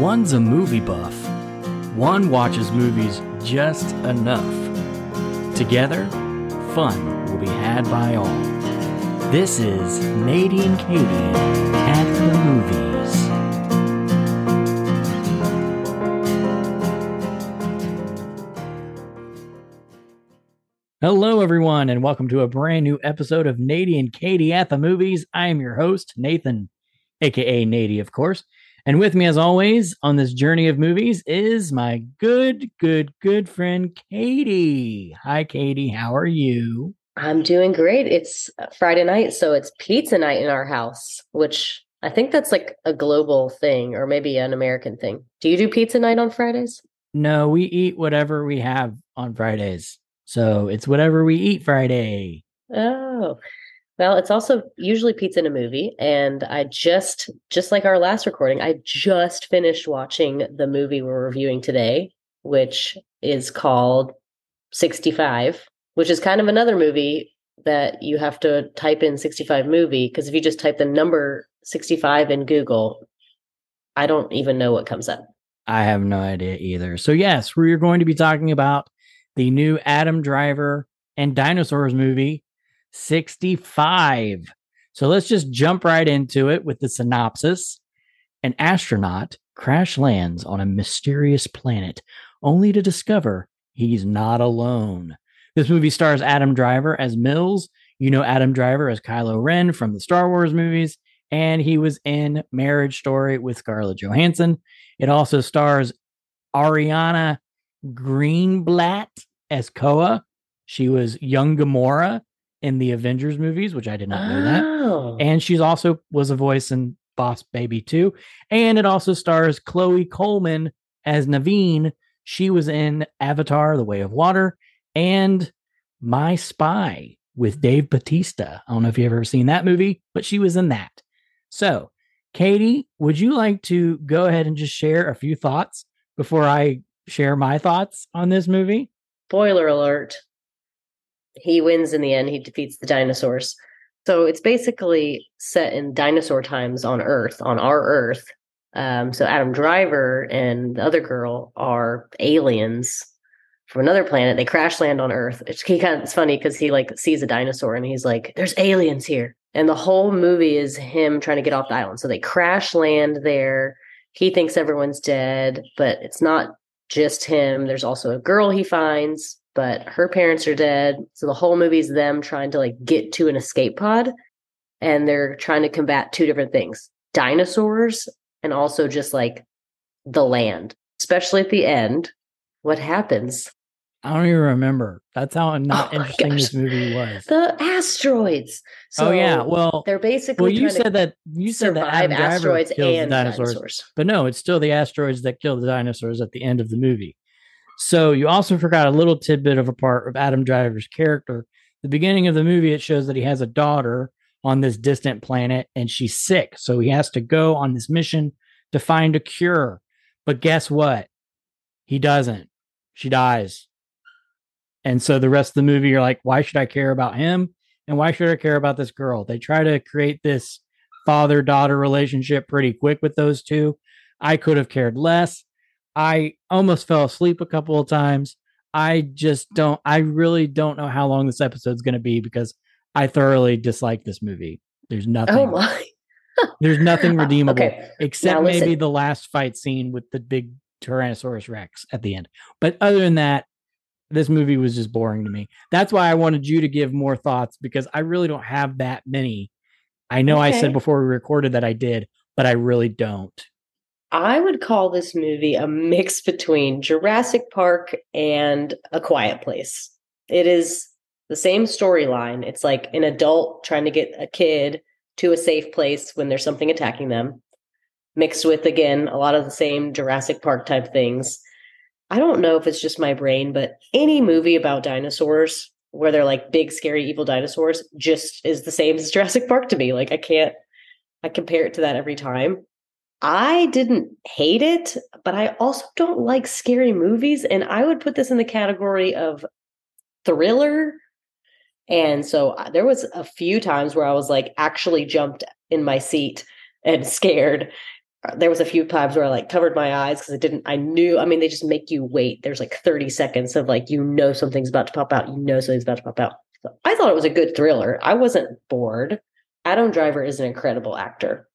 One's a movie buff. One watches movies just enough. Together, fun will be had by all. This is Nadine Katie at the movies. Hello, everyone, and welcome to a brand new episode of Nady and Katie at the movies. I am your host, Nathan, aka Nady, of course. And with me, as always, on this journey of movies is my good, good, good friend, Katie. Hi, Katie. How are you? I'm doing great. It's uh, Friday night, so it's pizza night in our house, which I think that's like a global thing or maybe an American thing. Do you do pizza night on Fridays? No, we eat whatever we have on Fridays. So it's whatever we eat Friday. Oh, well, it's also usually pizza in a movie. And I just, just like our last recording, I just finished watching the movie we're reviewing today, which is called 65, which is kind of another movie that you have to type in 65 movie. Because if you just type the number 65 in Google, I don't even know what comes up. I have no idea either. So, yes, we're going to be talking about the new Adam Driver and Dinosaurs movie, 65. So let's just jump right into it with the synopsis. An astronaut crash lands on a mysterious planet only to discover he's not alone. This movie stars Adam Driver as Mills. You know Adam Driver as Kylo Ren from the Star Wars movies, and he was in Marriage Story with Scarlett Johansson. It also stars Ariana Greenblatt as Koa. She was young Gamora in the Avengers movies, which I did not know that. Oh. And she's also was a voice in Boss Baby 2. And it also stars Chloe Coleman as Naveen. She was in Avatar: The Way of Water and My Spy with mm. Dave Batista. I don't know if you've ever seen that movie, but she was in that. So, Katie, would you like to go ahead and just share a few thoughts before I share my thoughts on this movie? spoiler alert he wins in the end he defeats the dinosaurs. So it's basically set in dinosaur times on earth on our earth. Um, so adam driver and the other girl are aliens from another planet. They crash land on earth. It's, he kind of, it's funny because he like sees a dinosaur and he's like there's aliens here. And the whole movie is him trying to get off the island. So they crash land there. He thinks everyone's dead but it's not just him. There's also a girl he finds, but her parents are dead. So the whole movie is them trying to like get to an escape pod and they're trying to combat two different things dinosaurs and also just like the land, especially at the end. What happens? I don't even remember. That's how not Oh interesting this movie was. The asteroids. So oh yeah, well, they're basically well, you said that you said that Adam asteroids and dinosaurs, dinosaurs. but no, it's still the asteroids that kill the dinosaurs at the end of the movie. So you also forgot a little tidbit of a part of Adam Driver's character. The beginning of the movie, it shows that he has a daughter on this distant planet and she's sick, so he has to go on this mission to find a cure. But guess what? He doesn't. She dies. And so the rest of the movie, you're like, why should I care about him? And why should I care about this girl? They try to create this father daughter relationship pretty quick with those two. I could have cared less. I almost fell asleep a couple of times. I just don't, I really don't know how long this episode's going to be because I thoroughly dislike this movie. There's oh, nothing, Oh my. there's nothing redeemable Okay. except maybe the last fight scene with the big Tyrannosaurus Rex at the end. But other than that, this movie was just boring to me. That's why I wanted you to give more thoughts because I really don't have that many. I know I said before we recorded that I did, but I really don't. I would call this movie a mix between Jurassic Park and A Quiet Place. It is the same storyline. It's like an adult trying to get a kid to a safe place when there's something attacking them, mixed with, again, a lot of the same Jurassic Park type things. I don't know if it's just my brain, but any movie about dinosaurs where they're like big, scary, evil dinosaurs just is the same as Jurassic Park to me. Like, I can't, I compare it to that every time. I didn't hate it, but I also don't like scary movies. And I would put this in the category of thriller. And so uh, there was a few times where I was like actually jumped in my seat and scared. there was a few times where I like covered my eyes because I didn't I knew I mean they just make you wait. There's like 30 seconds of like you know something's about to pop out, you know something's about to pop out. So I thought it was a good thriller. I wasn't bored. Adam Driver is an incredible actor.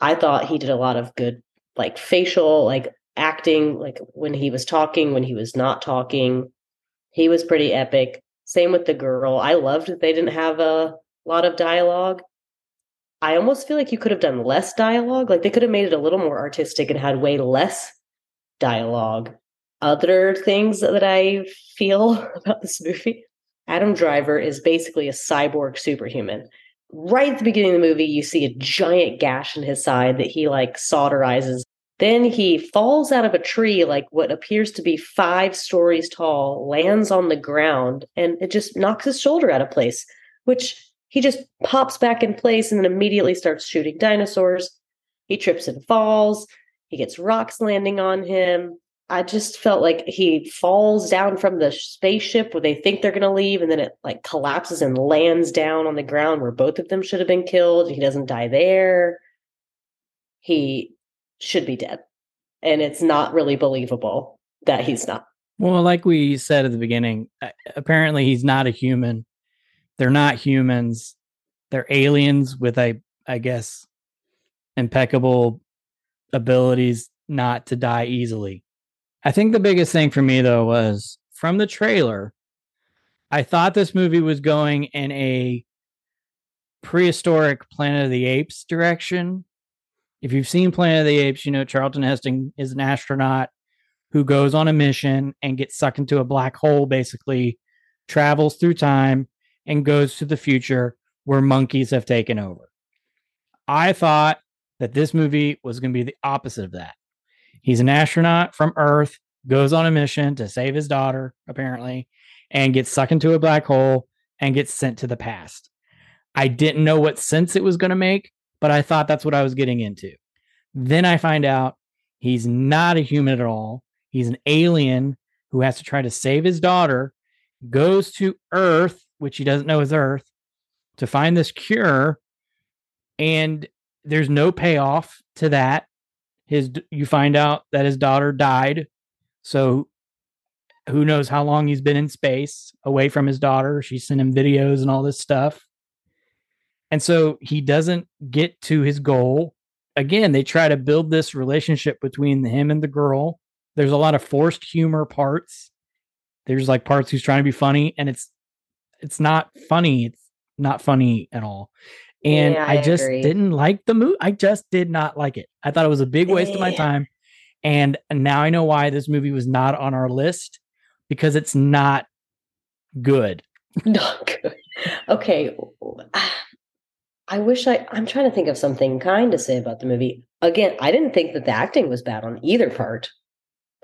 I thought he did a lot of good like facial like acting like when he was talking, when he was not talking. He was pretty epic. Same with the girl. I loved that they didn't have a lot of dialogue. I almost feel like you could have done less dialogue. Like they could have made it a little more artistic and had way less dialogue. Other things that I feel about this movie Adam Driver is basically a cyborg superhuman. Right at the beginning of the movie, you see a giant gash in his side that he like solderizes. Then he falls out of a tree, like what appears to be five stories tall, lands on the ground, and it just knocks his shoulder out of place, which he just pops back in place and then immediately starts shooting dinosaurs. He trips and falls. He gets rocks landing on him. I just felt like he falls down from the spaceship where they think they're going to leave, and then it like collapses and lands down on the ground where both of them should have been killed. He doesn't die there. He should be dead. And it's not really believable that he's not. Well, like we said at the beginning, apparently he's not a human. They're not humans. They're aliens with a, I guess, impeccable abilities not to die easily. I think the biggest thing for me though was from the trailer, I thought this movie was going in a prehistoric Planet of the Apes direction. If you've seen Planet of the Apes, you know Charlton Heston is an astronaut who goes on a mission and gets sucked into a black hole, basically, travels through time and goes to the future where monkeys have taken over. I thought that this movie was going to be the opposite of that. He's an astronaut from Earth, goes on a mission to save his daughter, apparently, and gets sucked into a black hole and gets sent to the past. I didn't know what sense it was going to make, but I thought that's what I was getting into. Then I find out he's not a human at all. He's an alien who has to try to save his daughter, goes to Earth, which he doesn't know is Earth, to find this cure. And there's no payoff to that his you find out that his daughter died. So who knows how long he's been in space away from his daughter. She sent him videos and all this stuff. And so he doesn't get to his goal. Again they try to build this relationship between him and the girl. There's a lot of forced humor parts. There's like parts he's trying to be funny and it's it's not funny. It's not funny at all and yeah, I, I, just agree. didn't like the movie. I just did not like it. I thought it was a big waste yeah. of my time. And now I know why this movie was not on our list because it's not good. Not good. Okay. I wish I I'm trying to think of something kind to say about the movie. Again, I didn't think that the acting was bad on either part.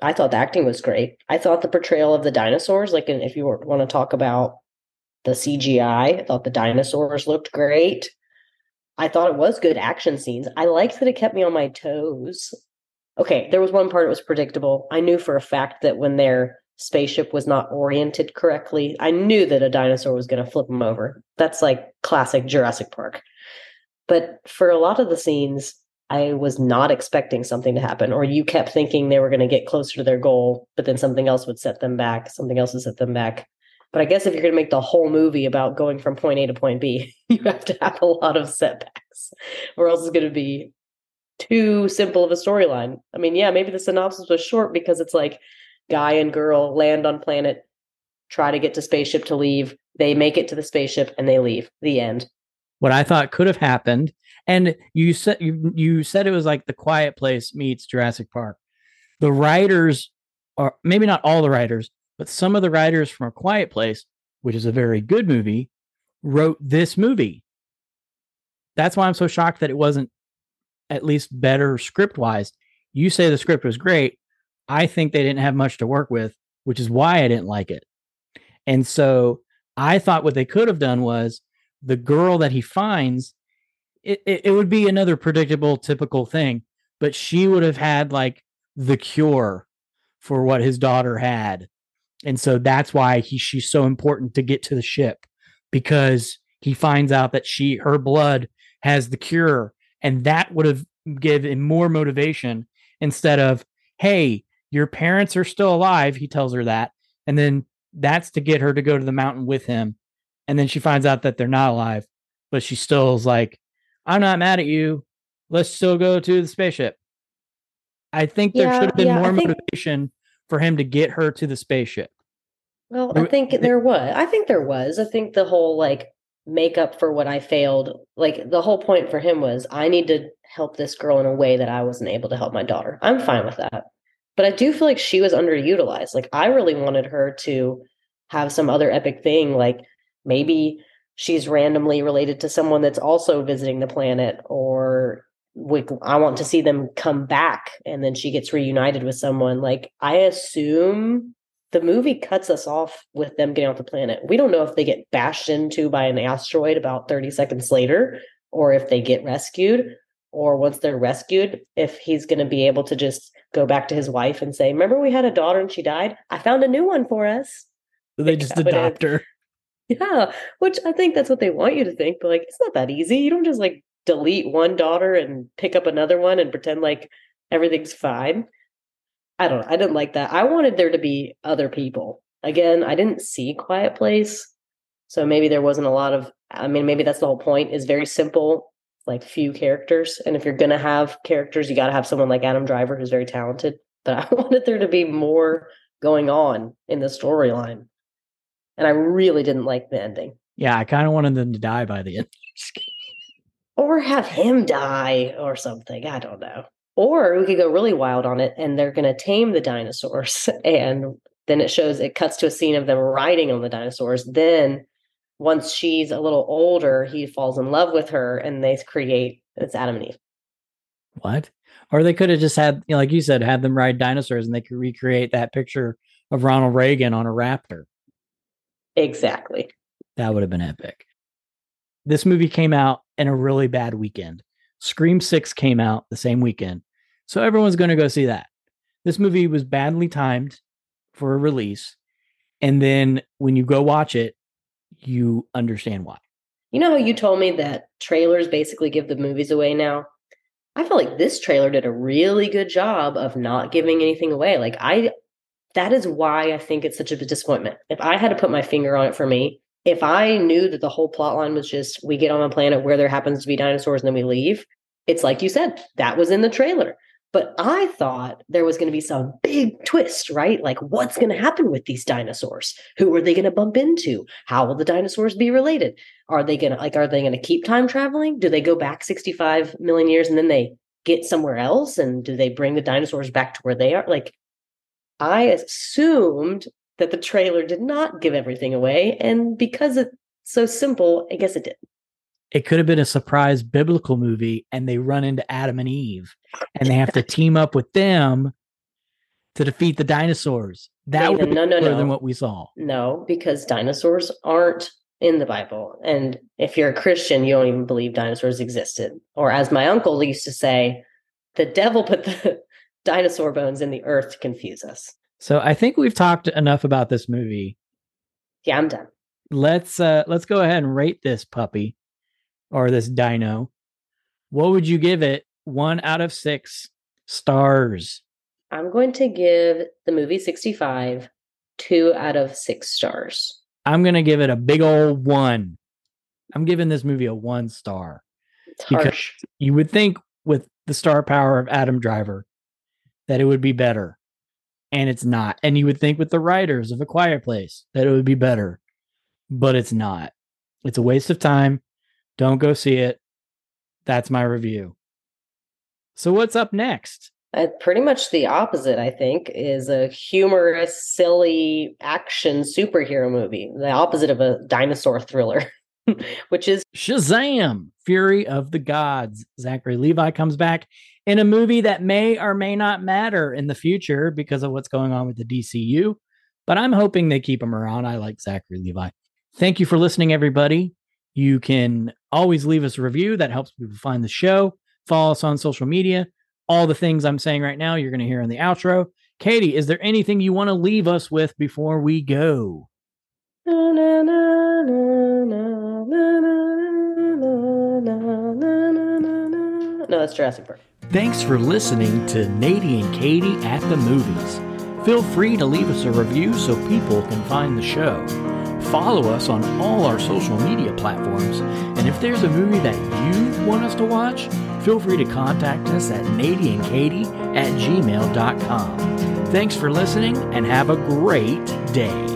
I thought the acting was great. I thought the portrayal of the dinosaurs, like if you want to talk about the CGI, I thought the dinosaurs looked great. I thought it was good action scenes. I liked that it kept me on my toes. Okay, there was one part that was predictable. I knew for a fact that when their spaceship was not oriented correctly, I knew that a dinosaur was going to flip them over. That's like classic Jurassic Park. But for a lot of the scenes, I was not expecting something to happen, or you kept thinking they were going to get closer to their goal, but then something else would set them back, something else would set them back. But I guess if you're going to make the whole movie about going from point A to point B, you have to have a lot of setbacks, or else it's going to be too simple of a storyline. I mean, yeah, maybe the synopsis was short because it's like guy and girl land on planet, try to get to spaceship to leave. They make it to the spaceship and they leave. The end. What I thought could have happened, and you said you you said it was like the Quiet Place meets Jurassic Park. The writers, or maybe not all the writers, but some of the writers from A Quiet Place, which is a very good movie, wrote this movie. That's why I'm so shocked that it wasn't at least better script wise. You say the script was great. I think they didn't have much to work with, which is why I didn't like it. And so I thought what they could have done was the girl that he finds, it, it, it would be another predictable, typical thing, but she would have had like the cure for what his daughter had and so that's why he she's so important to get to the ship because he finds out that she her blood has the cure and that would have given more motivation instead of, hey, your parents are still alive. He tells her that. And then that's to get her to go to the mountain with him. And then she finds out that they're not alive, but she still is like, I'm not mad at you. Let's still go to the spaceship. I think there Yeah, should have been yeah, more think- motivation for him to get her to the spaceship. Well, I think there was. I think there was. I think the whole like make up for what I failed, like the whole point for him was I need to help this girl in a way that I wasn't able to help my daughter. I'm fine with that. But I do feel like she was underutilized. Like I really wanted her to have some other epic thing, like maybe she's randomly related to someone that's also visiting the planet or we, I want to see them come back and then she gets reunited with someone. Like I assume the movie cuts us off with them getting off the planet. We don't know if they get bashed into by an asteroid about 30 seconds later or if they get rescued or once they're rescued if he's going to be able to just go back to his wife and say, "Remember we had a daughter and she died? I found a new one for us." So they Like, just that would have- adopt her. Yeah, which I think that's what they want you to think, but like it's not that easy. You don't just like delete one daughter and pick up another one and pretend like everything's fine. I don't know. I didn't like that. I wanted there to be other people. Again, I didn't see Quiet Place. So maybe there wasn't a lot of I mean maybe that's the whole point is very simple, like few characters. And if you're going to have characters, you got to have someone like Adam Driver who's very talented. But I wanted there to be more going on in the storyline. And I really didn't like the ending. Yeah, I kind of wanted them to die by the end. Or have him die or something. I don't know. Or we could go really wild on it and they're going to tame the dinosaurs. And then it shows, it cuts to a scene of them riding on the dinosaurs. Then once she's a little older, he falls in love with her and they create it's Adam and Eve. What? Or they could have just had, you know, like you said, had them ride dinosaurs and they could recreate that picture of Ronald Reagan on a raptor. Exactly. That would have been epic. This movie came out in a really bad weekend. Scream 6 came out the same weekend. So everyone's going to go see that. This movie was badly timed for a release. And then when you go watch it, you understand why. You know how you told me that trailers basically give the movies away now? I feel like this trailer did a really good job of not giving anything away. Like I that is why I think it's such a disappointment. If I had to put my finger on it for me, if I knew that the whole plot line was just we get on a planet where there happens to be dinosaurs and then we leave, it's like you said, that was in the trailer. But I thought there was going to be some big twist, right? Like, what's going to happen with these dinosaurs? Who are they going to bump into? How will the dinosaurs be related? Are they going to, like, are they going to keep time traveling? Do they go back 65 million years and then they get somewhere else? And do they bring the dinosaurs back to where they are? Like, I assumed that the trailer did not give everything away. And because it's so simple, I guess it did. It could have been a surprise biblical movie and they run into Adam and Eve and they have to team up with them to defeat the dinosaurs. That would be no, no, cooler than what we saw. No, because dinosaurs aren't in the Bible. And if you're a Christian, you don't even believe dinosaurs existed. Or as my uncle used to say, the devil put the dinosaur bones in the earth to confuse us. So I think we've talked enough about this movie. Yeah, I'm done. Let's uh let's go ahead and rate this puppy or this dino. What would you give it? One out of six stars. I'm going to give the movie 65 two out of six stars. I'm gonna give it a big old one. I'm giving this movie a one star. It's Because- harsh. You would think with the star power of Adam Driver that it would be better. And it's not. And you would think with the writers of A Quiet Place that it would be better. But it's not. It's a waste of time. Don't go see it. That's my review. So what's up next? Uh, pretty much the opposite, I think, is a humorous, silly action superhero movie. The opposite of a dinosaur thriller, which is Shazam! Fury of the Gods. Zachary Levi comes back in a movie that may or may not matter in the future because of what's going on with the DCU. But I'm hoping they keep him around. I like Zachary Levi. Thank you for listening, everybody. You can always leave us a review. That helps people find the show. Follow us on social media. All the things I'm saying right now, you're going to hear in the outro. Katie, is there anything you want to leave us with before we go? Na, na, na, no, that's Jurassic Park. Thanks for listening to Nadie and Katie at the Movies. Feel free to leave us a review so people can find the show. Follow us on all our social media platforms, and if there's a movie that you want us to watch, feel free to contact us at nadiandkatie at gmail.com. Thanks for listening, and have a great day.